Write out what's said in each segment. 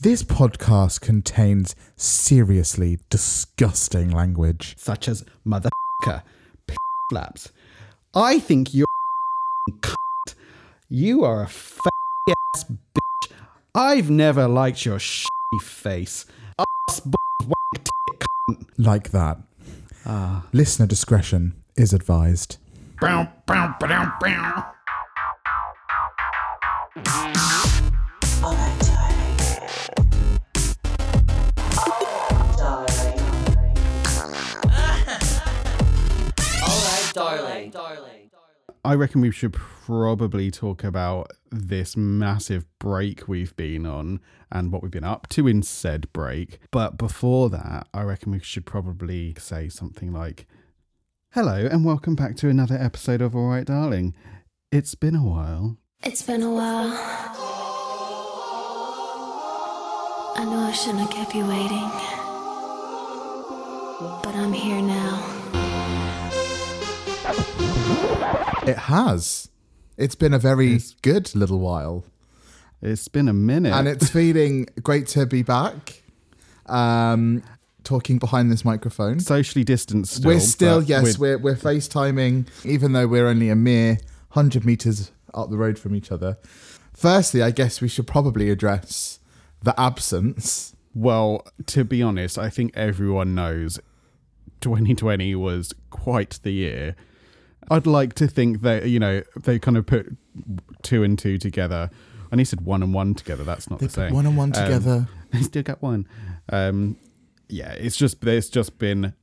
This podcast contains seriously disgusting language. such as motherfucker, p- flaps. I think you're a cunt. You are a fat ass bitch. I've never liked your shitty face. Ass b- cunt. Like that. Ah. Listener discretion is advised. Bow, bow, ba-dow, bow. I reckon we should probably talk about this massive break we've been on and what we've been up to in said break. But before that, I reckon we should probably say something like, Hello, and welcome back to another episode of All Right, Darling. It's been a while. It's been a while. I know I shouldn't have kept you waiting. But I'm here now. It has. It's been a very good little while. It's been a minute. And it's feeling great to be back. Um, talking behind this microphone. socially distanced still. we're still, yes, we're- we're, we're FaceTiming, even though we're only a mere 100 meters up the road from each other. Firstly, I guess we should probably address the absence. Well, to be honest, I think everyone knows 2020 was quite the year. I'd like to think that, you know, they kind of put two and two together. And he said one and one together. That's not They the same. one and one Um, together. they still got one. Um, yeah, it's just, there's just been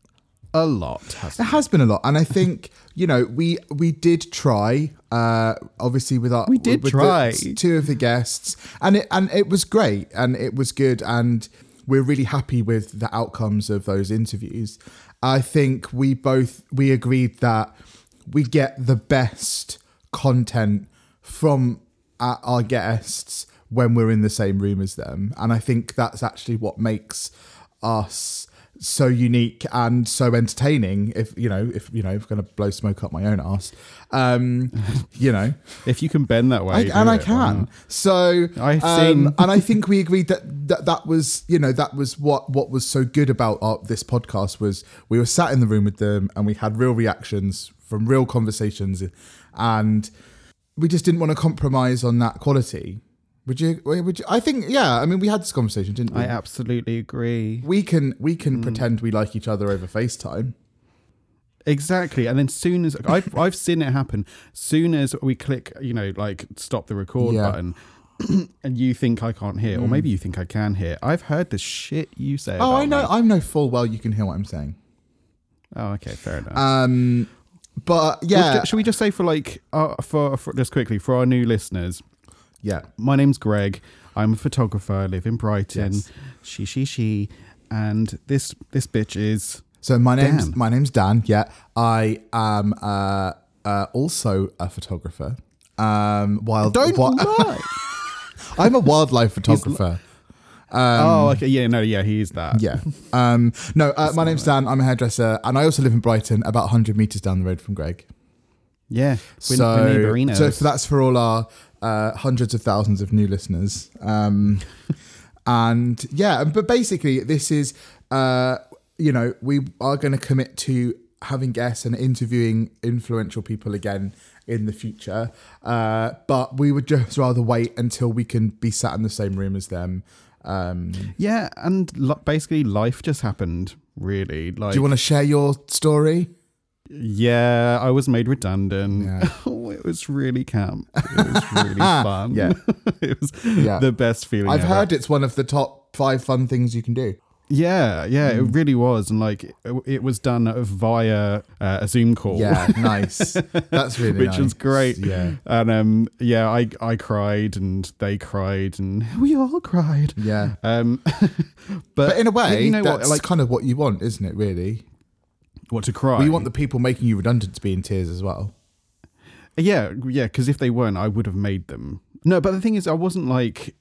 a lot. It hasn't has been a lot, and I think you know we we did try. Uh, obviously, with our We did try. two of the guests, and it and it was great, and it was good, and we're really happy with the outcomes of those interviews. I think we both we agreed that we get the best content from our, our guests when we're in the same room as them, and I think that's actually what makes us so unique and so entertaining if you know if you know if I'm going to blow smoke up my own ass um you know. If you can bend that way. do and I it, can. so I've um, seen- and I think we agreed that, that that was you know that was what what was so good about our, this podcast was we were sat in the room with them and we had real reactions from real conversations and we just didn't want to compromise on that quality would you would you I think yeah I mean we had this conversation didn't we I absolutely agree. we can we Mm. can pretend we like each other over FaceTime. Exactly, and then soon as I've I've seen it happen, soon as we click, you know, like stop the record Yeah. Mm. button, and you think I can't hear, or maybe you think I can hear. I've heard the shit you say. Oh, I know. me. I know full well you can hear what I'm saying. Oh, okay, fair enough. Um, but yeah, sh- should we just say for like uh, for, for just quickly for our new listeners? yeah, My name's Greg. I'm a photographer. I live in Brighton. Yes. She, she, she, and this this bitch is So my name's Dan. my name's Dan. Yeah, I am uh, uh, also a photographer. Um, wild. don't lie. I'm a wildlife photographer. Oh, okay, yeah, no, yeah, he's that. Yeah. Um, no, uh, my name's Dan. I'm a hairdresser, and I also live in Brighton, about 100 meters down the road from Greg. yeah. We're, so, we're so, so that's for all our uh, hundreds of thousands of new listeners. Um, and yeah, but basically, this is, uh, you know, we are going to commit to having guests and interviewing influential people again in the future. Uh, but we would just rather wait until we can be sat in the same room as them. Um, Yeah, and lo- basically life just happened. Really, like do you want to share your story? yeah, I was made redundant. Yeah. oh, it was really camp. It was really fun. Yeah. it was Yeah. the best feeling. I've ever. heard it's one of the top five fun things you can do. Yeah, yeah, Hmm. it really was, and like it, it was done via uh, a Zoom call. Yeah, nice. That's really Which nice. was great. Yeah. and um, yeah, I I cried and they cried and we all cried. Yeah. Um, but, But in a way, you know that's what? Like kind of what you want, isn't it, really? what to cry? Well, you want the people making you redundant to be in tears as well. Yeah, yeah, because if they weren't, I would have made them. No, but the thing is, I wasn't like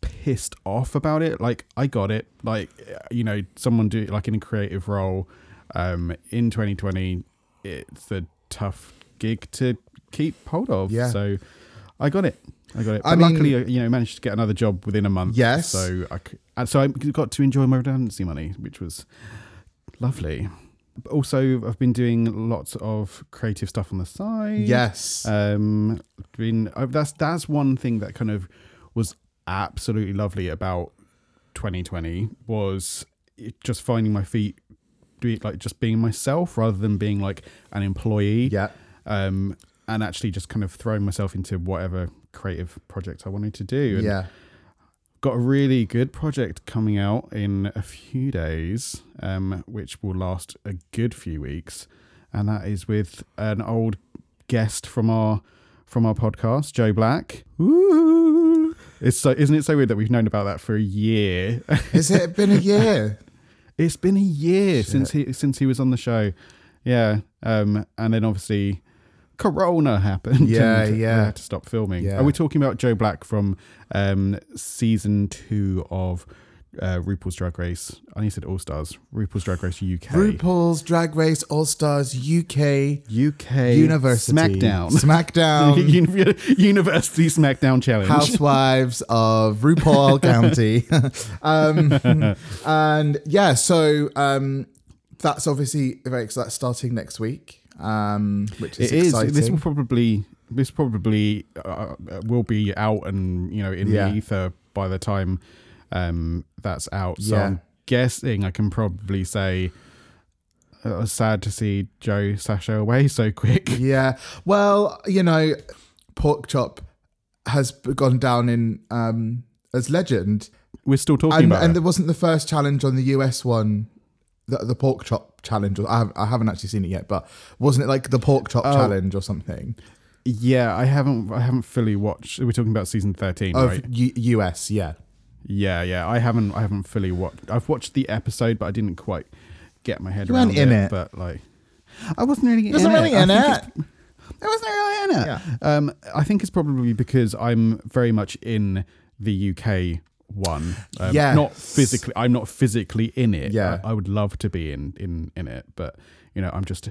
pissed off about it. Like, I got it. Like, you know, someone do like in a creative role um, in 2020, it's a tough gig to keep hold of. Yeah. So I got it. I got it. I mean- luckily, you know, managed to get another job within a month. Yes. So I so I got to enjoy my redundancy money, which was lovely. But also, I've been doing lots of creative stuff on the side. Yes. Um, been uh, that's that's one thing that kind of absolutely lovely about 2020 was just finding my feet, like just being myself rather than being like an employee yeah. um, and actually just kind of throwing myself into whatever creative project I wanted to do. And Yeah. Got a really good project coming out in a few days, um, which will last a good few weeks, and that is with an old guest from our from our podcast, Joe Black. Woo! It's so isn't it so weird that we've known about that for a year? Has it been a year? It's been a year since he since he was on the show. Yeah. Um, and then obviously Corona happened. Yeah, and yeah. We had to stop filming. Yeah. Are we talking about Joe Black from um, season two of uh, RuPaul's Drag Race? I need said All Stars. RuPaul's Drag Race UK. RuPaul's Drag Race All Stars UK UK University SmackDown. SmackDown University SmackDown Challenge. Housewives of RuPaul County. um, and yeah, so um, that's obviously very exciting. Starting next week, um, which is It is. exciting. This will probably this probably uh, will be out and you know in Yeah. the ether by the time um, that's out. So Yeah. I'm guessing I can probably say uh, I was sad to see Joe Sasha away so quick. Yeah. Well, you know, Pork Chop has gone down in um, as legend, We're still talking and, about and it. there wasn't the first challenge on the US one. The, the pork chop challenge, I, have, I haven't actually seen it yet, but wasn't it like the pork chop Oh. challenge or something yeah, I haven't I haven't fully watched. We're talking about season thirteen, of right? U- US? Yeah, Yeah, yeah. I haven't I haven't fully watched. I've watched the episode, but I didn't quite get my head You around weren't in it. But like, I wasn't really wasn't in really it. in I think it. I wasn't really in it. Yeah. Um, I think it's probably because I'm very much in the UK one. Um, Yes. Not physically. I'm not physically in it. Yeah. I, I would love to be in in in it, but you know, I'm just,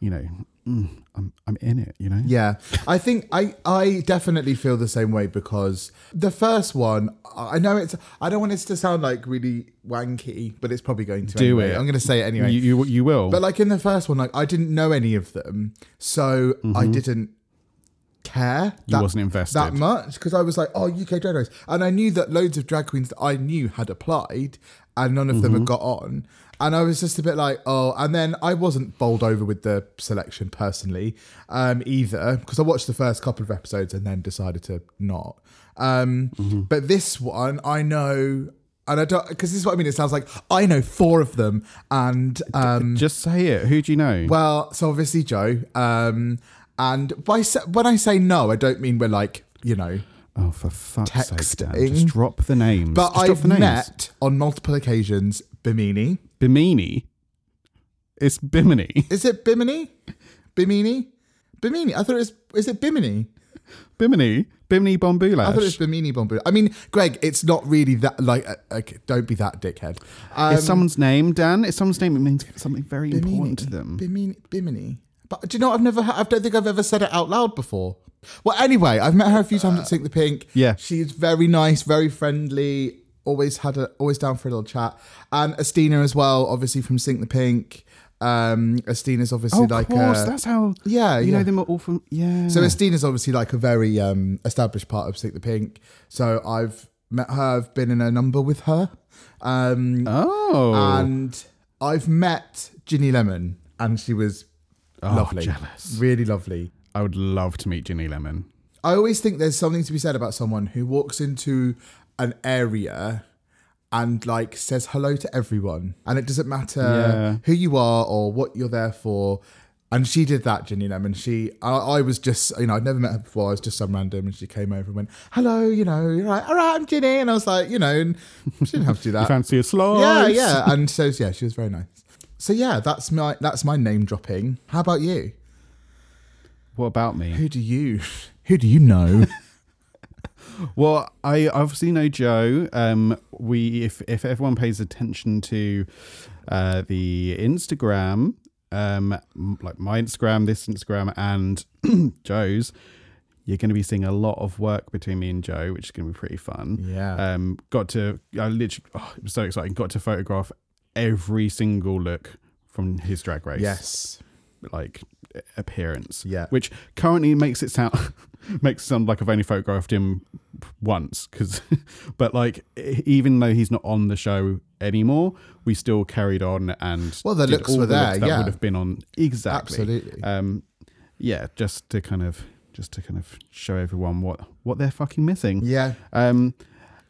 you know, mm, I'm I'm in it. You know. Yeah, I think I I definitely feel the same way because the first one, I know it's I don't want it to sound like really wanky, but it's probably going to. Do anyway. it. I'm going to say it anyway. You, you you will. but like in the first one, like I didn't know any of them, so I didn't care. Mm-hmm. You wasn't invested. that much because I was like, oh, UK drag race, and I knew that loads of drag queens that I knew had applied, and none of them Mm-hmm. had got on. And I was just a bit like, oh, and then I wasn't bowled over with the selection personally um, either, because I watched the first couple of episodes and then decided to not. Um, Mm-hmm. But this one, I know, and I don't, because this is what I mean. It sounds like I know four of them, and um, just say it. Who do you know? well, so obviously Joe, um, and by when I say no, I don't mean we're like you know, oh, for fuck's sake, Dan, texting. just drop the names. but Just I've the names. met on multiple occasions Bimini. Bimini. It's Bimini. Is it Bimini? Bimini? Bimini. I thought it was. Is it Bimini? Bimini. Bimini Bon Boulash. I thought it was Bimini Bombu. I mean, Greg, it's not really that. Like, uh, okay, don't be that dickhead. Um, it's someone's name, Dan. It's someone's name. It means something very Bimini. important to them. Bimini. Bimini. But do you know? I've never. I don't think I've ever said it out loud before. Well, anyway, I've met her a few times at Sink the Pink. yeah. she's very nice, very friendly. Always had a always down for a little chat. And Asttina as well, obviously from Sink the Pink. Um, Asttina's obviously oh, like course. a, That's how. yeah, You yeah. know them all from. Yeah. So Asttina's obviously like a very um, established part of Sink the Pink. So I've met her. I've been in a number with her. Um, oh. and I've met Ginny Lemon, and she was Oh, lovely, jealous. really lovely. I would love to meet Ginny Lemon. I always think there's something to be said about someone who walks into an area and like says hello to everyone, and it doesn't matter Yeah. who you are or what you're there for. And she did that, Ginny Lemon. She, I, I was just, you know, I'd never met her before. I was just some random, and she came over and went, "Hello, you know, you're right, all right, I'm Ginny," and I was like, you know, and she didn't have to do that. fancy a slice? Yeah, yeah. And so yeah, she was very nice. So yeah, that's my that's my name dropping. How about you? What about me? Who do you who do you know? Well, I obviously know Joe. Um, we if if everyone pays attention to uh, the Instagram, um, like my Instagram, this Instagram, and Joe's, You're going to be seeing a lot of work between me and Joe, which is going to be pretty fun. Yeah. Um, got to, I literally, oh, it was so exciting. Got to photograph every single look from his drag race. yes. Like appearance. Yeah. Which currently makes it sound makes it sound like I've only photographed him once because but like even though he's not on the show anymore we still carried on and Well, the looks were the there, that yeah. would have been on exactly Absolutely. um yeah just to kind of just to kind of show everyone what what they're fucking missing Yeah. um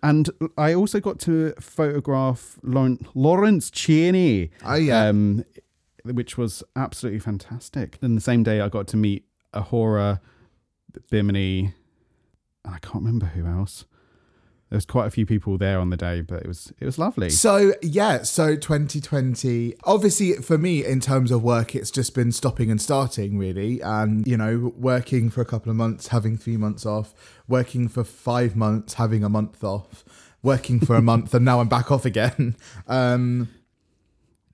and I also got to photograph Lauren, Lawrence Chaney Oh, yeah. um, which was absolutely fantastic. Then the same day, I got to meet A'Whora, Bimini, and I can't remember who else. There was quite a few people there on the day, but it was it was lovely. So yeah, so 2020. Obviously, for me, in terms of work, it's just been stopping and starting, really, and you know, working for a couple of months, having three months off, working for five months, having a month off, working for a month, and now I'm back off again. Um,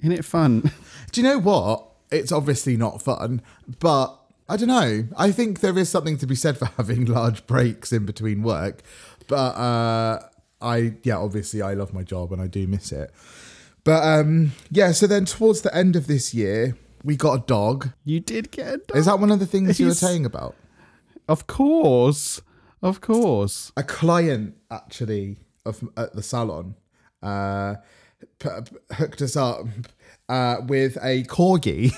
Isn't it fun? do you know what? It's obviously not fun, but I don't know. I think there is something to be said for having large breaks in between work. But uh, I, yeah, obviously I love my job and I do miss it. But um, yeah, so then towards the end of this year, we got a dog. You did get a dog. Is that one of the things you were saying about? Of course, of course. A client actually of at the salon uh, p- p- hooked us up uh, with a corgi,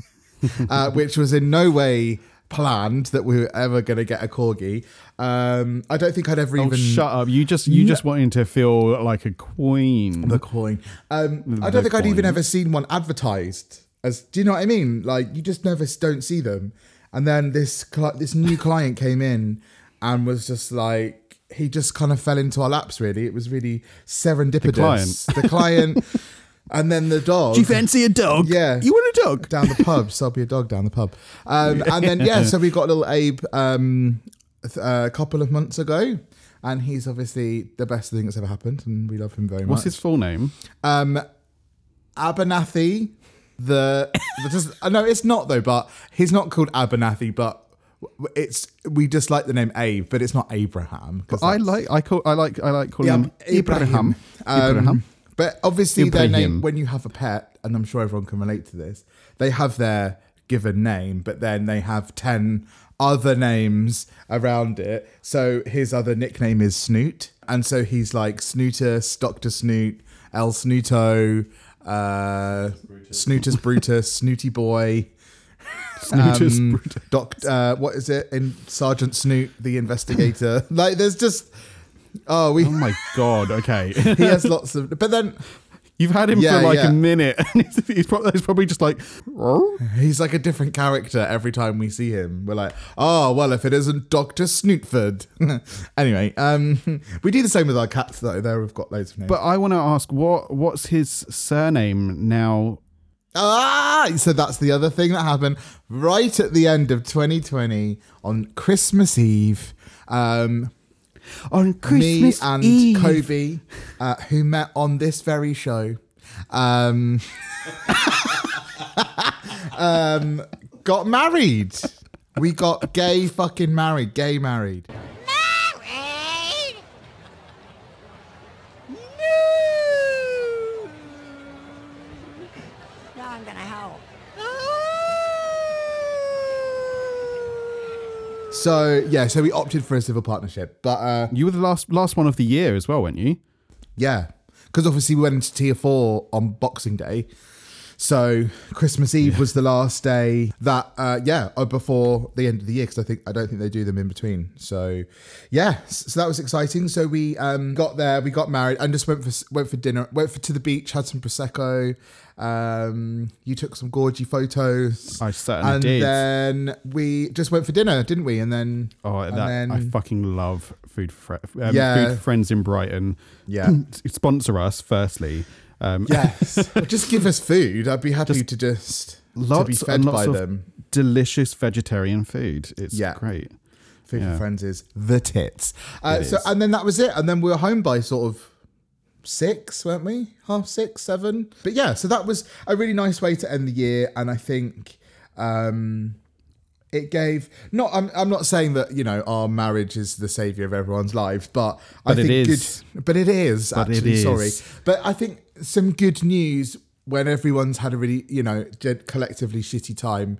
uh, which was in no way planned that we were ever going to get a corgi. Um, I don't think I'd ever Oh, even shut up! You just you just wanting to feel like a queen. the coin. Um, I don't think I'd even ever seen one advertised. As do you know what I mean? Like you just never don't see them. And then this cli- this new client came in and was just like he just kind of fell into our laps. Really, it was really serendipitous. The client, and then the dog. Do you fancy a dog? Yeah. You want a dog? down the pub. So I'll be a dog down the pub. Um, and then yeah, so we got little Abe um, a couple of months ago, and he's obviously the best thing that's ever happened, and we love him very much. What's his full name? Um, Abernathy, the, the just, uh, no, it's not though. But he's not called Abernathy, but it's we just like the name Abe, but it's not Abraham. I like I call I like I like calling yeah, him Abraham. Um, Ibrahim. But obviously, their name when you have a pet, and I'm sure everyone can relate to this. They have their given name, but then they have ten other names around it. So his other nickname is Snoot, and so he's like Snootus, Doctor Snoot, El Snooto, uh, Snootus Brutus, Snooty Boy. Snootus um, Brutus. Doc, uh, what is it? In Sergeant Snoot, the investigator. like, there's just oh, we Oh my god! Okay, he has lots of but then you've had him Yeah, for like yeah. a minute, and he's, he's, probably, he's probably just like, he's like a different character every time we see him we're like oh well if it isn't dr snootford anyway um we do the same with our cats though there we've got loads of names but I want to ask what what's his surname now? ah so that's the other thing that happened right at the end of 2020 on christmas eve um On me and kobe uh, who met on this very show um um got married we got gay fucking married gay Married? No. Now I'm gonna howl. So yeah, so we opted for a civil partnership, but uh, You were the last last one of the year as well, weren't you? yeah, because obviously we went into tier four on Boxing Day, so Christmas Eve was the last day that uh, yeah uh, before the end of the year because I think I don't think they do them in between. So yeah, so that was exciting. So we um, got there, we got married, and just went for went for dinner, went for to the beach, had some prosecco. Um, you took some gorgy photos. I certainly and did. then we just went for dinner, didn't we? And then Oh, and that then, I fucking love food. Fre- um, Yeah. food friends in Brighton. Yeah. sponsor us firstly. Um, Yes. just give us food. I'd be happy Just to just lots to be fed and lots by of them. delicious vegetarian food. It's Yeah. great. Food yeah. for friends is the tits. Uh, so is. and then that was it. And then we were home by sort of six, weren't we? Half six, seven. But yeah, so that was a really nice way to end the year. And I think um it gave not. I'm, I'm not saying that you know our marriage is the savior of everyone's lives, but, I But it think is. good. But it is But it actually. Sorry, but I think some good news when everyone's had a really you know collectively shitty time,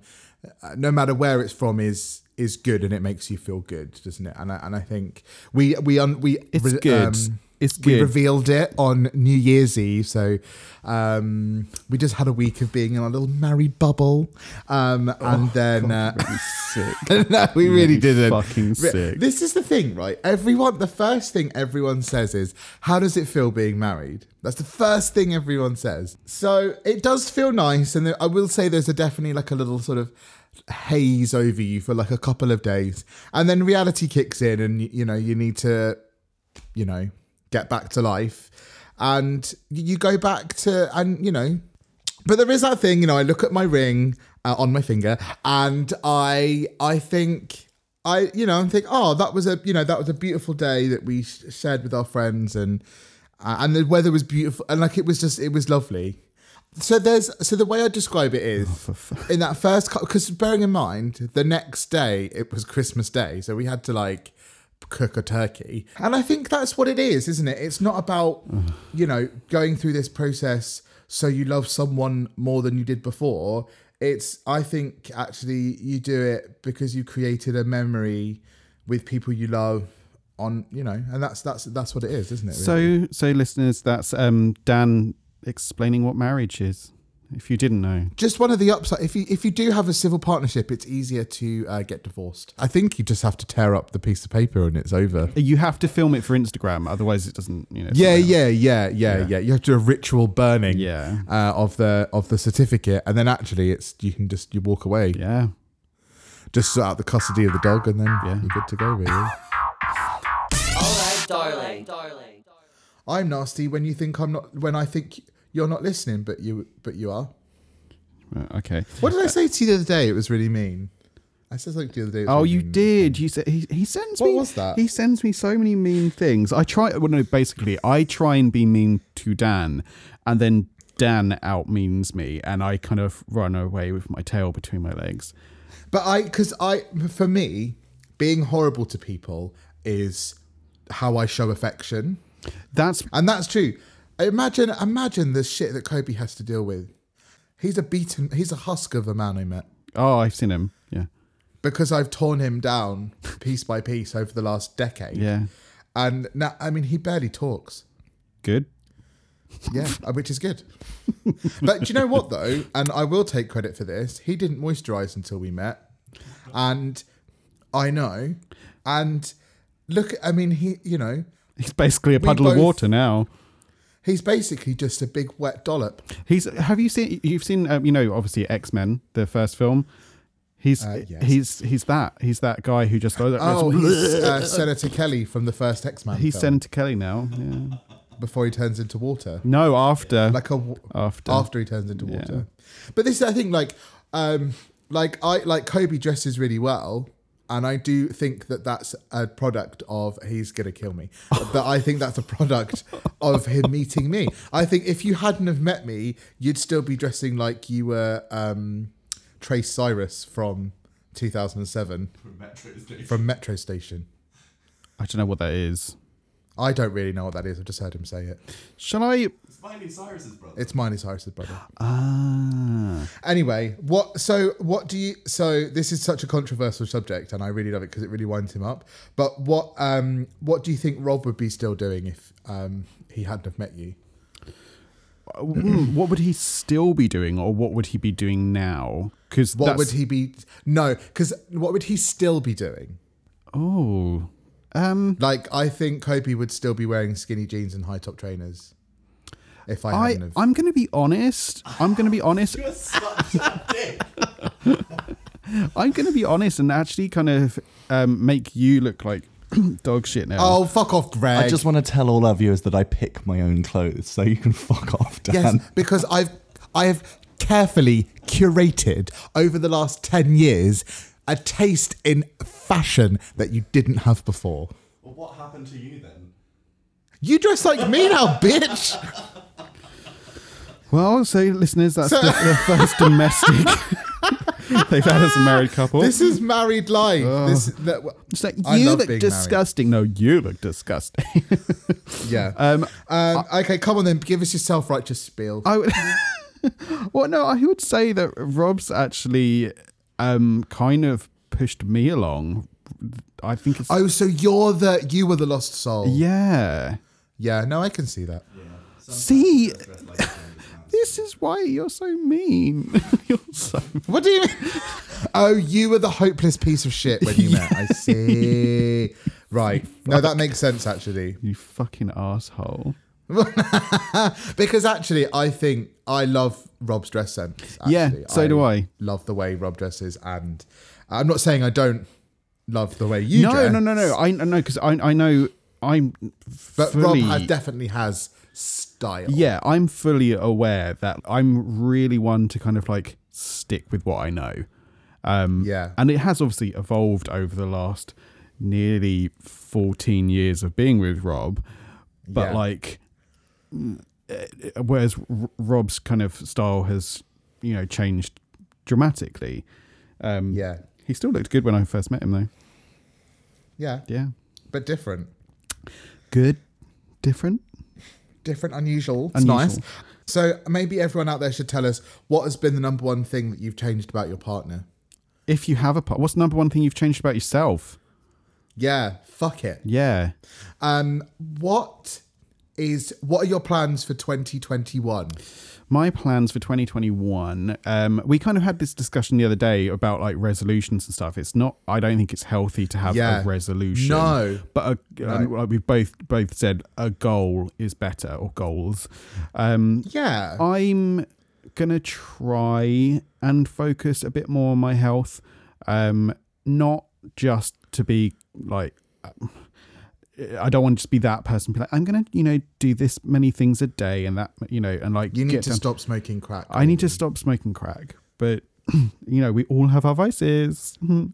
uh, no matter where it's from, is is good and it makes you feel good, doesn't it? And I, and I think we we un, we It's good. It's we revealed it on New Year's Eve, so um, we just had a week of being in a little married bubble, um, and then uh, sick. no, we Made really didn't. fucking sick. This is the thing, right? Everyone, the first thing everyone says is, "How does it feel being married?" That's the first thing everyone says. So it does feel nice, and I will say there's a definitely like a little sort of haze over you for like a couple of days, and then reality kicks in, and you know you need to, you know, get back to life, and you go back to, and you know, but there is that thing, you know. I look at my ring uh, on my finger, and I, I think, I, you know, I think, oh, that was a, you know, that was a beautiful day that we sh- shared with our friends, and uh, and the weather was beautiful, and like it was just, it was lovely. So there's, so the way I describe it is, in that first, because bearing in mind, the next day it was Christmas Day, so we had to like cook a turkey. And I think that's what it is, isn't it? It's not about, you know, going through this process so you love someone more than you did before. It's, I think, actually, you do it because you created a memory with people you love on, you know, and that's that's that's what it is, isn't it? really? So, so listeners, that's um, Dan explaining what marriage is. If you didn't know, just one of the upside if you if you do have a civil partnership it's easier to uh, get divorced i think you just have to tear up the piece of paper and it's over you have to film it for Instagram, otherwise it doesn't. You know. yeah yeah yeah yeah Yeah. yeah you have to do a ritual burning Yeah. uh, of the of the certificate and then actually it's you can just you walk away. Yeah. just sort out the custody of the dog and then Yeah. you're good to go really Alright, darling. darling. i'm nasty when you think i'm not when i think you're not listening but you but you are Right, Okay. what did i say to you the other day it was really mean i said something the other day Oh, you mean. did. You said he, he sends What me. was that? He sends me so many mean things. I try. Well, no, basically, I try and be mean to Dan, and then Dan out means me, and I kind of run away with my tail between my legs. But I, because I, for me, being horrible to people is how I show affection, That's and that's true. Imagine, imagine the shit that Kobe has to deal with. He's a beaten, he's a husk of a man I met oh, I've seen him. Yeah, because I've torn him down piece by piece over the last decade. yeah, and now, I mean, he barely talks. good. Yeah, which is good. but do you know what though? And I will take credit for this. He didn't moisturize until we met, and I know. And look, I mean, he, you know, He's basically a puddle of water now. He's basically just a big wet dollop. He's. Have you seen? You've seen. Um, you know, obviously X Men, the first film. He's Uh, yes. he's he's that he's that guy who just Oh, he's uh, Senator Kelly from the first X Men. he's Senator Kelly now. Yeah. before he turns into water. No, after Like a after after he turns into water. But this, I think, like, um, like I like Kobe dresses really well, and I do think that that's a product of he's gonna kill me. but I think that's a product of him meeting me. I think if you hadn't have met me, you'd still be dressing like you were um, Trace Cyrus from 2007 from Metro Station. I don't know what that is. I don't really know what that is. I've just heard him say it. Shall I? It's Miley Cyrus's brother. It's Miley Cyrus's brother. Ah, Anyway, what? So, what do you? So, this is such a controversial subject, and I really love it because it really winds him up. But what? Um, what do you think Rob would be still doing if um he hadn't have met you? Hmm, what would he still be doing, or what would he be doing now? Because What would he be? No, because what would he still be doing? Oh, um, Like, I think Kobe would still be wearing skinny jeans and high top trainers. If I, I hadn't have. I'm going to be honest. I'm going to be honest. I'm going to be honest and actually kind of um, make you look like dog shit now. oh, fuck off, Greg. I just want to tell all our viewers that I pick my own clothes, so you can fuck off, Dan. Yes, because I've I have carefully curated over the last ten years a taste in fashion that you didn't have before. Well, what happened to you then? You dress like me now, bitch. Well, so listeners, that's So- the, the first domestic. they've had as a married couple. This is married life. This, that, it's like I you love look being married. disgusting. No, you look disgusting. Yeah. um, Um, okay, come on then. Give us your self-righteous spiel. I would. well, no, I would say that Rob's actually um, kind of pushed me along. I think it's oh, so you're the you were the lost soul. yeah. Yeah. No, I can see that. See, this is why you're so mean. you're so What do you mean? Oh, you were the hopeless piece of shit when you met. I see. Right. No, that makes sense actually. you fucking asshole. Because actually, I think I love Rob's dress sense. Yeah, actually. so do I. Love the way Rob dresses, and I'm not saying I don't love the way you no, dress. no, no, no. I know because I I know I'm But fully, Rob has, definitely has style. yeah, I'm fully aware that I'm really one to kind of like stick with what I know. Um, Yeah. and it has obviously evolved over the last nearly 14 years of being with Rob, but Yeah. like, whereas Rob's kind of style has, you know, changed dramatically. Um, Yeah. he still looked good when I first met him, though. Yeah. Yeah, But different. good, different. Different, unusual. It's Unusual. nice. So maybe everyone out there should tell us what has been the number one thing that you've changed about your partner. If you have a part, what's the number one thing you've changed about yourself? Yeah, fuck it. Yeah. Um, what is what are your plans for 2021? My plans for 2021, um, we kind of had this discussion the other day about like resolutions and stuff. It's not, I don't think it's healthy to have Yeah. a resolution. No. But a, um, like we've both both said, a goal is better or goals. Um, Yeah. I'm gonna try and focus a bit more on my health, um, not just to be like. I don't want to just be that person. Be like, I'm gonna, you know, do this many things a day, and that, you know, and like you need to down- stop smoking crack. I need to stop smoking crack, but you know, we all have our vices. um,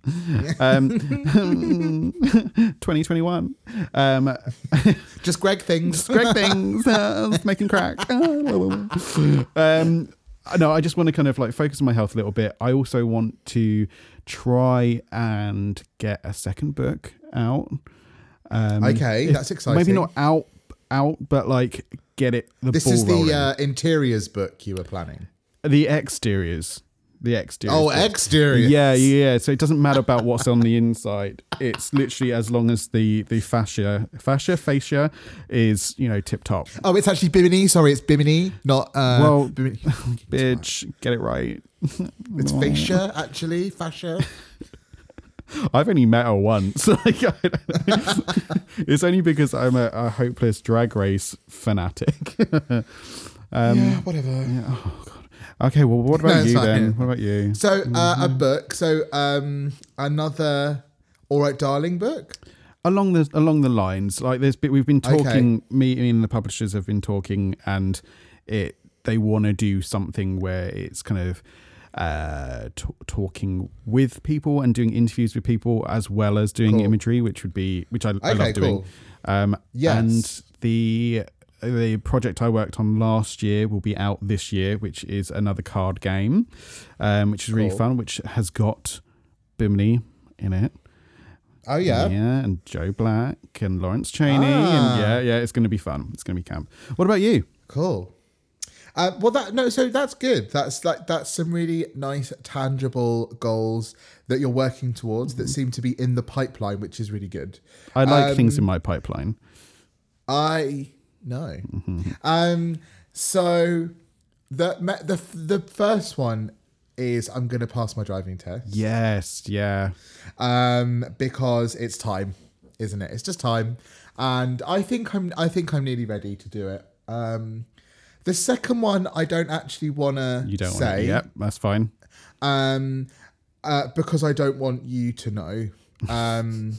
2021. Um, Just Greg things. great things, uh, smoking crack. um, no, I just want to kind of like focus on my health a little bit. I also want to try and get a second book out. Um, Okay, that's exciting. Maybe not out, out, but like get it. The This is the rolling. uh, interiors book you were planning. the exteriors. The exteriors. Oh, exteriors. Yeah, yeah. So it doesn't matter about what's on the inside. It's literally as long as the the fascia, fascia, fascia is you know tip top. Oh, it's actually Bimini. Sorry, it's Bimini, not uh, Well, Bimini. Bitch, get it right. It's fascia, actually. Fascia. I've only met her once. Like, it's only because I'm a, a hopeless drag race fanatic. um, yeah, whatever. oh God. Okay, well, what about it's you then? What about you? So, uh, Mm-hmm. a book. So, um, another All Right Darling book. along the along the lines like there's been we've been Okay. talking me and the publishers have been talking and it they want to do something where it's kind of uh t- talking with people and doing interviews with people as well as doing Cool. imagery which would be which i, I Okay, love doing cool. um Yes. and the the project I worked on last year will be out this year, which is another card game, um, which is really Cool. fun, which has got Bimini in it. Oh, yeah. Yeah, and Joe Black and Lawrence Chaney. Ah. And yeah, yeah, it's going to be fun. It's going to be camp. What about you? Cool. Uh, well, that no, so that's good. That's like that's some really nice, tangible goals that you're working towards that seem to be in the pipeline, which is really good. I like things Um, in my pipeline. I know. Mm-hmm. Um. So the the the first one is I'm going to pass my driving test. Yes, yeah. Um. Because it's time, isn't it? It's just time, and I think I'm I think I'm nearly ready to do it. Um. The second one I don't actually want to You don't say. to. Yep, that's fine. um, uh, because I don't want you to know. Um,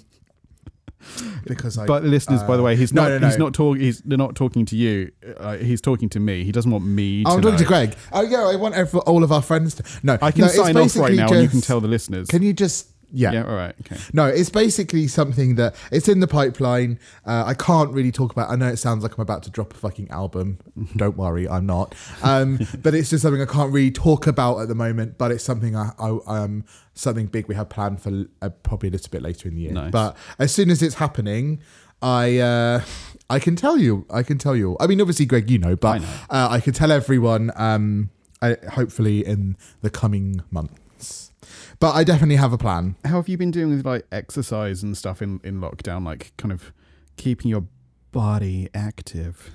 because I. But listeners, by the uh, way, he's no, not. no, no. He's not talking. He's they're not talking to you. Uh, he's talking to me. He doesn't want me. To Oh, I'm talking know. to Greg. Oh yeah, I want every, all of our friends to. No, I can sign off right now, and you can tell the listeners. Can you just Yeah. Yeah. All right. Okay. No, it's basically something that it's in the pipeline. Uh, I can't really talk about. I know it sounds like I'm about to drop a fucking album. Don't worry, I'm not. Um, but it's just something I can't really talk about at the moment. But it's something I, I um something big we have planned for uh, probably a little bit later in the year. Nice. But as soon as it's happening, I uh, I can tell you. I can tell you. I mean, obviously, Greg, you know, but I know. Uh, I can tell everyone. Um, I, hopefully in the coming months. But I definitely have a plan. How have you been doing with like exercise and stuff in in lockdown? Like kind of keeping your body active.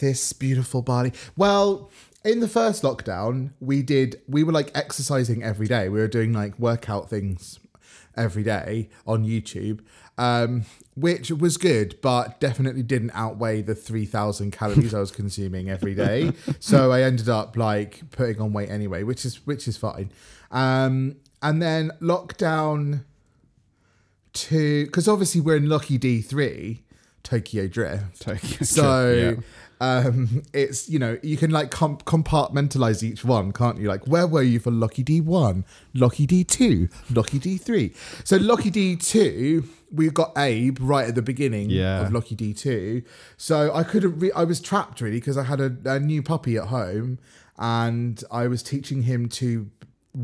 this beautiful body. Well, in the first lockdown, we did we were like exercising every day. We were doing like workout things every day on YouTube. Um, which was good, but definitely didn't outweigh the 3,000 calories I was consuming every day. So I ended up like putting on weight anyway, which is which is fine. Um, and then lockdown two, because obviously we're in Lucky D3, Tokyo Drift. Tokyo so Drift, um, it's you know you can like com- compartmentalize each one, can't you? Like where were you for Lucky D one, Lucky D two, Lucky D three? So Lucky D two, we got Abe right at the beginning Yeah. of Lucky D two. So I couldn't. Re- I was trapped really because I had a, a new puppy at home, and I was teaching him to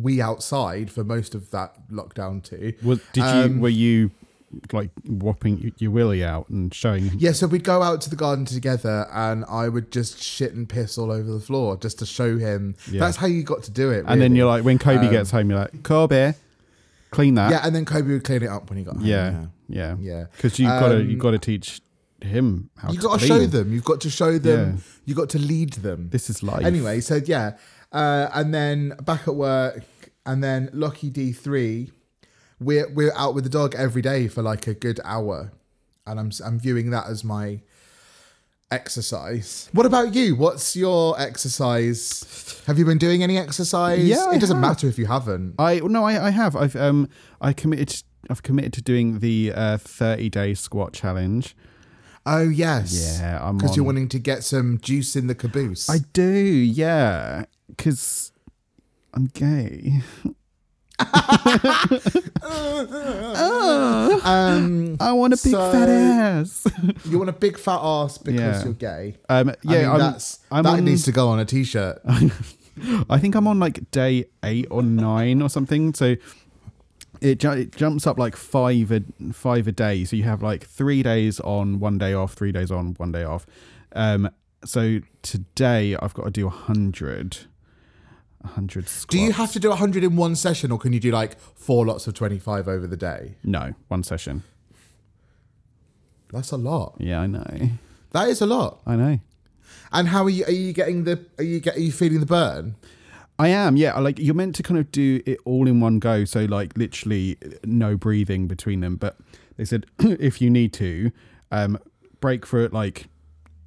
wee outside for most of that lockdown too. Was, did you Um, were you like whopping your willy out and showing? Yeah, so we'd go out to the garden together, and I would just shit and piss all over the floor just to show him. Yeah. That's how you got to do it. And then you're like, when Kobe Um, gets home, you're like, Kobe, clean that. yeah, and then Kobe would clean it up when he got home. yeah, yeah, Yeah. Because you've got to Um, you got to teach him how You to got to show them. You've got to show them. Yeah. You got to lead them. This is life. Anyway, so yeah, uh, and then back at work, and then Lucky D three, we're we're out with the dog every day for like a good hour, and I'm I'm viewing that as my exercise. What about you? What's your exercise? Have you been doing any exercise? Yeah, I it doesn't have. matter if you haven't. I no, I, I have. I've um I committed. I've committed to doing the uh, 30 day squat challenge. Oh yes, Yeah, I'm because you're wanting to get some juice in the caboose. I do, yeah, because I'm gay. um, I want a big So- fat ass. you want a big fat ass because Yeah. you're gay. Um, I yeah, mean, I'm, that's I'm that on, needs to go on a t-shirt. I think I'm on like day eight or nine or something. So it, ju- it jumps up like five a five a day. So you have like three days on, one day off, three days on, one day off. Um, so today I've got to do a hundred. A hundred squats. Do you have to do 100 in one session or can you do like four lots of 25 over the day? No, one session. That's a lot. Yeah, I know. That is a lot. I know. And how are you are you getting the are you get are you feeling the burn? I am, yeah. Like you're meant to kind of do it all in one go, so like literally no breathing between them. But they said if you need to, um, break for it like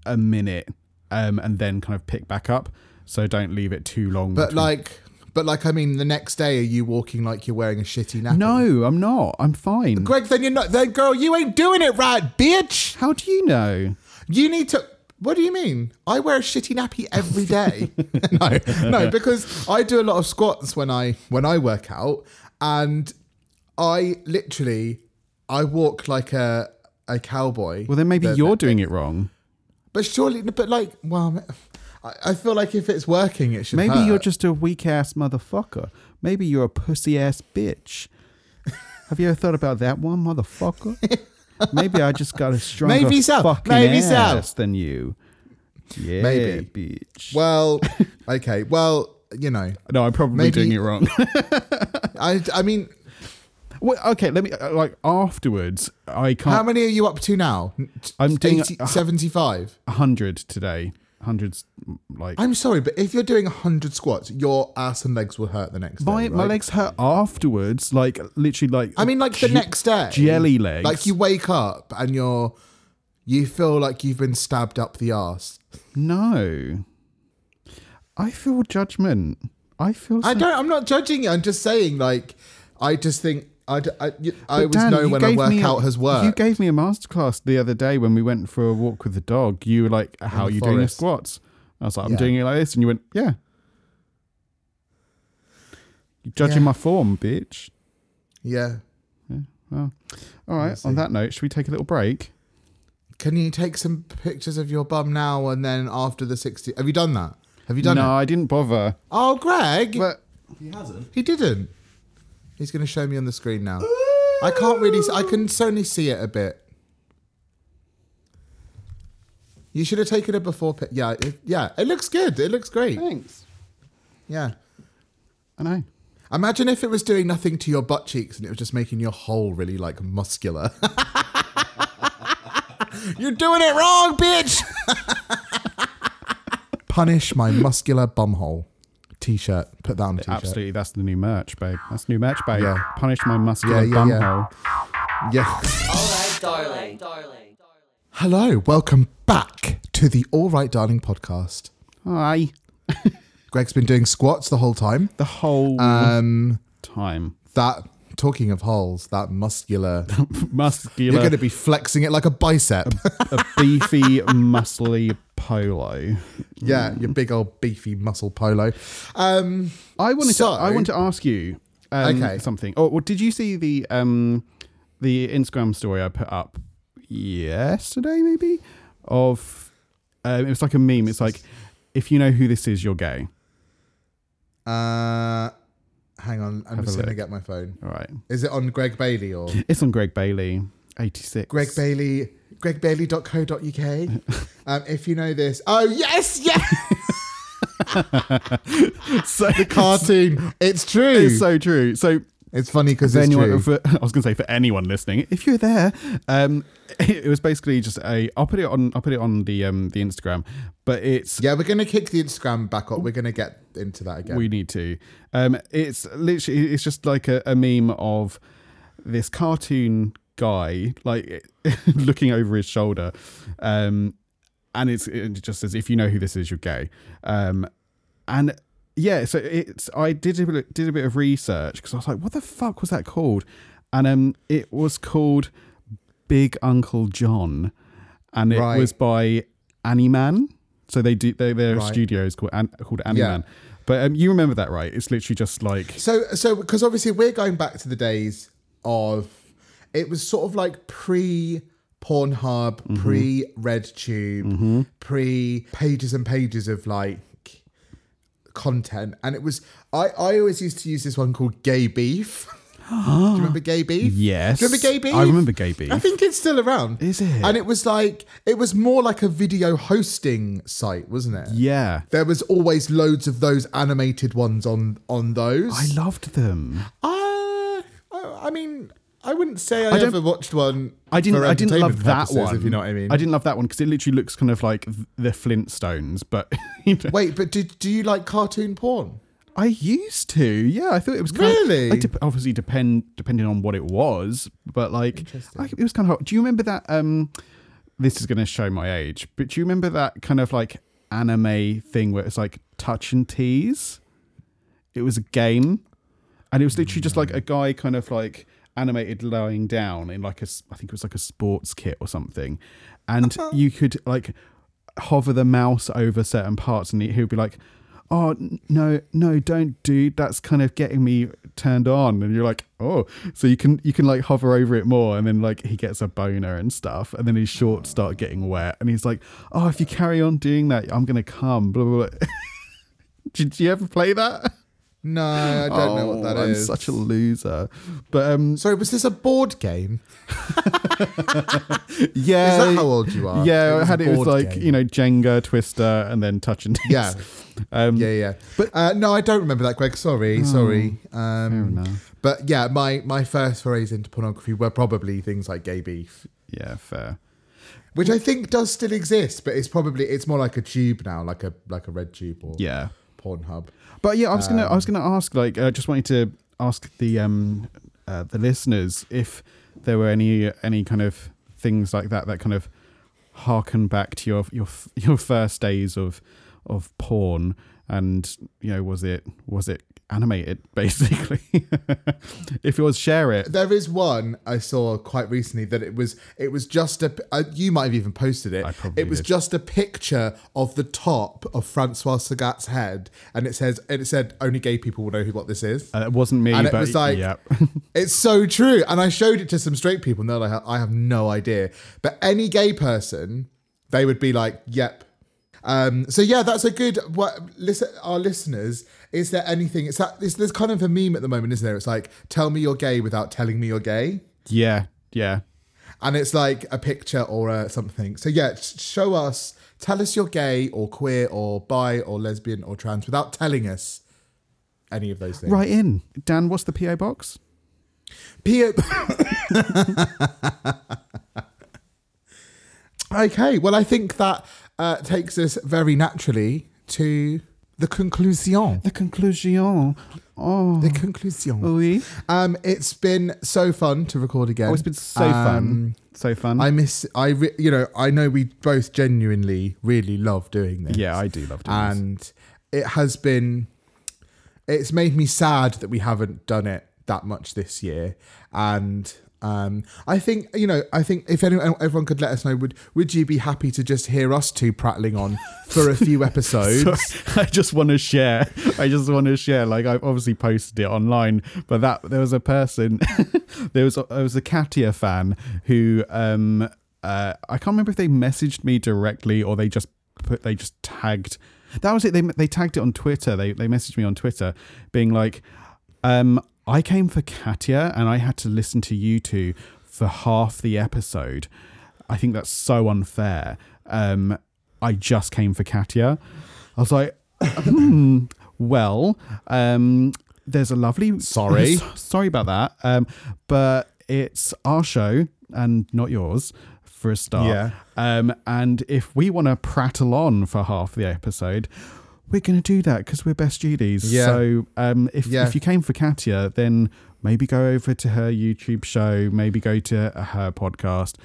a minute, um, and then kind of pick back up. So don't leave it too long. But between- like but like I mean the next day are you walking like you're wearing a shitty nappy? no, I'm not. I'm fine. Greg, then you're not then girl, you ain't doing it right, bitch. How do you know? You need to. What do you mean? I wear a shitty nappy every day. no, no, because I do a lot of squats when I when I work out, and I literally I walk like a a cowboy. Well, then maybe The- you're doing it wrong. But surely, but like, well, I, I feel like if it's working, it should. Maybe hurt. you're just a weak ass motherfucker. Maybe you're a pussy ass bitch. Have you ever thought about that one, motherfucker? Maybe I just got a stronger Maybe so. fucking Maybe so. ass than you. Yeah, Maybe. bitch. well. Okay, well, you know, no, I'm probably maybe- doing it wrong. I I mean, well, okay, let me uh, like afterwards. I can't. how many are you up to now? I'm doing 80, a- 75. hundred today. Hundreds, mm, like I'm sorry, but if you're doing 100 squats, your ass and legs will hurt the next my day. my legs hurt afterwards. Like literally, like I mean, like the next day. jelly legs. Like you wake up and you're, you feel like you've been stabbed up the ass. No, I feel judgment. I feel. I don't, I'm not judging you. I'm just saying, like, I just think, I, d- I, you- I But always Dan, know when a gave me workout has worked. You gave me a masterclass the other day when we went for a walk with the dog. You were like, "How are the you doing the forest. squats?" I was like, "I'm Yeah. doing it like this," and you went, "Yeah." You're judging Yeah. my form, bitch. yeah. Yeah. Well, all right. On that note, should we take a little break? Can you take some pictures of your bum now and then after the 60? Have you done that? Have you done no, it? I didn't bother. Oh, Greg. But He hasn't. He didn't. He's going to show me on the screen now. I can't really. I can only see it a bit. You should have taken a before. Pic- yeah, it, yeah. It looks good. It looks great. thanks. Yeah. I know. Imagine if it was doing nothing to your butt cheeks and it was just making your hole really like muscular. You're doing it wrong, bitch. Punish my muscular bumhole. T-shirt. Put that on a t-shirt. Absolutely, that's the new merch, babe. That's new merch, babe. Yeah. Punish my muscular Yeah, yeah, yeah. bumhole. Yeah. Alright, darling. darling. Hello, welcome back to the All Right Darling podcast. Hi. Greg's been doing squats the whole time. The whole Um, time. that talking of holes, that muscular. Muscular. You're going to be flexing it like a bicep. a beefy, muscly polo. yeah, your big old beefy muscle polo. Um, I wanted So- to. I want to ask you um, Okay. something. Oh, well, did you see the um, the Instagram story I put up yesterday? Maybe of um, it was like a meme. It's like if you know who this is, you're gay. uh, hang on, I'm Have a just going to look. get my phone. All right. Is it on Greg Bailey or It's on Greg Bailey, eighty six. Greg Bailey? GregBailey.co.uk. um, if you know this, oh yes, yes, So the cartoon. It's true. It's so true. So It's funny because it's anyone, true. for, I was going to say for anyone listening, if you're there, um, it, was basically just a. I'll put it on. I'll put it on the um the Instagram, but it's yeah, we're gonna kick the Instagram back up. We're gonna get into that again. we need to. Um, it's literally it's just like a, a meme of this cartoon guy like looking over his shoulder, um, and it's it just says if you know who this is, you're gay, um, and yeah, so it's I did a bit, did a bit of research because I was like, what the fuck was that called? And um, it was called Big Uncle John, and it Right. was by Animan. So they do they, their Right. studio is called An, called Yeah. Animan. But um, you remember that, right? It's literally just like So, so because obviously we're going back to the days of it was sort of like pre Pornhub, Mm-hmm. pre RedTube, pre pages and pages of like content, and it was I I always used to use this one called Gay Beef. Do you remember Gay Beef? Yes. Do you remember Gay Beef? I remember Gay Beef. I think it's still around. Is it? And it was like it was more like a video hosting site, wasn't it? yeah. There was always loads of those animated ones on on those. I loved them. Uh, I, I mean, I wouldn't say I, I ever watched one. I didn't. I didn't love that one. If you know what I mean. I didn't love that one because it literally looks kind of like the Flintstones. But you know, Wait, but do, do you like cartoon porn? I used to. Yeah, I thought it was kind Really? Of, like, dep- obviously depend depending on what it was, but like I, it was kind of. Do you remember that? Um, this is going to show my age, but do you remember that kind of like anime thing where it's like touch and tease? It was a game, and it was literally just like a guy kind of like animated lying down in like a I think it was like a sports kit or something, and uh-huh. you could like hover the mouse over certain parts, and he would be like, "Oh no, no, don't, dude. That's kind of getting me turned on." And you're like, "Oh," so you can you can like hover over it more, and then like he gets a boner and stuff, and then his shorts start getting wet, and he's like, "Oh, if you carry on doing that, I'm gonna come." Blah blah. blah. Did you ever play that? No, I don't know what that Oh, I'm is. such a loser. But um, Sorry, was this a board game? yeah, Is that how old you are? Yeah, It I was had it was like game. you know Jenga, Twister, and then Touch and Taste. Yeah. um, Yeah, yeah. But uh, no, I don't remember that, Greg. Sorry, sorry. Um, but yeah, my my first forays into pornography were probably things like Gay Beef, Yeah, fair. which I think does still exist, but it's probably it's more like a tube now, like a like a red tube or Yeah, Pornhub. but yeah, I was gonna I was Um, gonna ask like I just wanted to ask the um uh, the listeners if there were any any kind of things like that that kind of harken back to your your your first days of of porn and you know, was it was it animated basically? if it was, share it. There is one I saw quite recently that it was it was just a uh, you might have even posted it. I probably it was did. just a picture of the top of Francois Sagat's head, and it says and it said only gay people will know who what this is. Uh, it wasn't me, And it was like- yeah. It's so true, and I showed it to some straight people, and they're like, I have no idea. But any gay person, they would be like, "Yep." Um, so yeah, that's a good. What listen, our listeners? Is there anything? It's that. It's, there's kind of a meme at the moment, isn't there? It's like, tell me you're gay without telling me you're gay. yeah, yeah. and it's like a picture or a something. So yeah, show us, tell us you're gay or queer or bi or lesbian or trans without telling us any of those things. Right in, Dan. What's the PO box? PO. okay, well I think that uh, takes us very naturally to the conclusion. The conclusion. Oh, The conclusion. oui. Um, it's been so fun to record again. Oh, it's been so Um, fun. So fun. I miss. I re- you know I know we both genuinely really love doing this. yeah, I do love doing this. and it has been. It's made me sad that we haven't done it that much this year, and um, I think you know. I think if anyone, everyone could let us know, would would you be happy to just hear us two prattling on for a few episodes? So I just want to share. I just want to share. Like I've obviously posted it online, but that there was a person, there was a, there was a Katya fan who um uh I can't remember if they messaged me directly or they just put they just tagged. That was it. They they tagged it on Twitter. They they messaged me on Twitter, being like, um, I came for Katya and I had to listen to you two for half the episode. I think that's so unfair. Um, I just came for Katya. I was like, hmm, well, um, there's a lovely. Sorry. sorry about that. Um, but it's our show and not yours for a start. Yeah. Um, and if we want to prattle on for half the episode, we're going to do that because we're best Judies. Yeah. So um, if Yeah. if you came for Katya, then maybe go over to her YouTube show, maybe go to her podcast.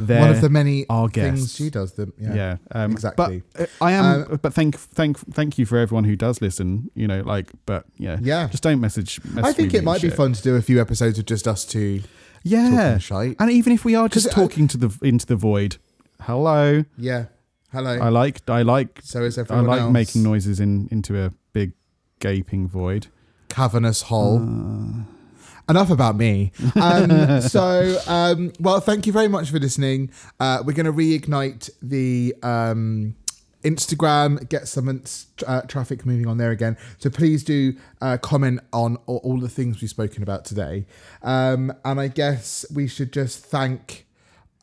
There, One of the many things guests. she does. Them, yeah, yeah, um, exactly. But uh, I am. Uh, but thank, thank, thank you for everyone who does listen. You know, like, but yeah, Yeah. Just don't message. message I think me it might be fun to do a few episodes of just us two. Yeah, and even if we are just I- talking to the into the void, hello. Yeah. Hello. I like, I like, so is I everyone like else. making noises in into a big gaping void. cavernous hole. Uh. Enough about me. Um, so, um, well, thank you very much for listening. Uh, we're going to reignite the um, Instagram, get some uh, traffic moving on there again. So please do uh, comment on all, all the things we've spoken about today. Um, and I guess we should just thank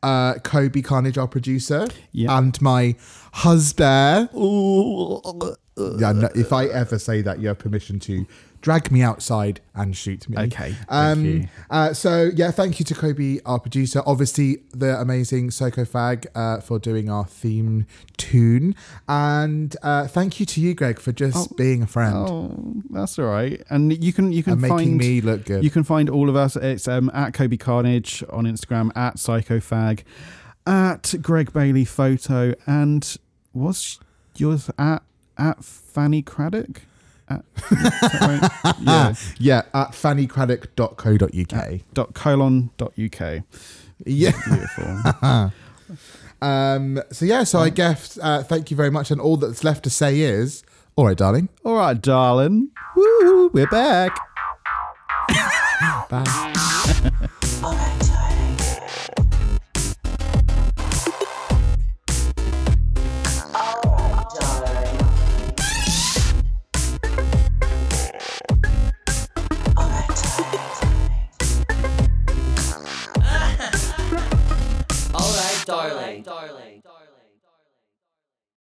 uh, Kobe Carnage, our producer, Yeah. and my husband. Yeah, no, if I ever say that, you have permission to drag me outside and shoot me. Okay, thank Um, you. Uh, so yeah, thank you to Kobe, our producer. Obviously, the amazing Psychophag uh, for doing our theme tune, and uh, thank you to you, Greg, for just being a friend Oh, that's all right. And you can you can and making find me look good. You can find all of us. It's um, at Kobe Carnage on Instagram, at Psychophag, at Greg Bailey Photo, and what's yours at at Fanny Craddock? At, right? yeah. yeah, at fannycraddock.co.uk. Dot colon dot uk. Yeah. Beautiful. Um, so yeah, so I guess uh, thank you very much, and all that's left to say is, all right, darling. all right, darling. Woo, we're back. Bye. Alright, darling. darling. darling.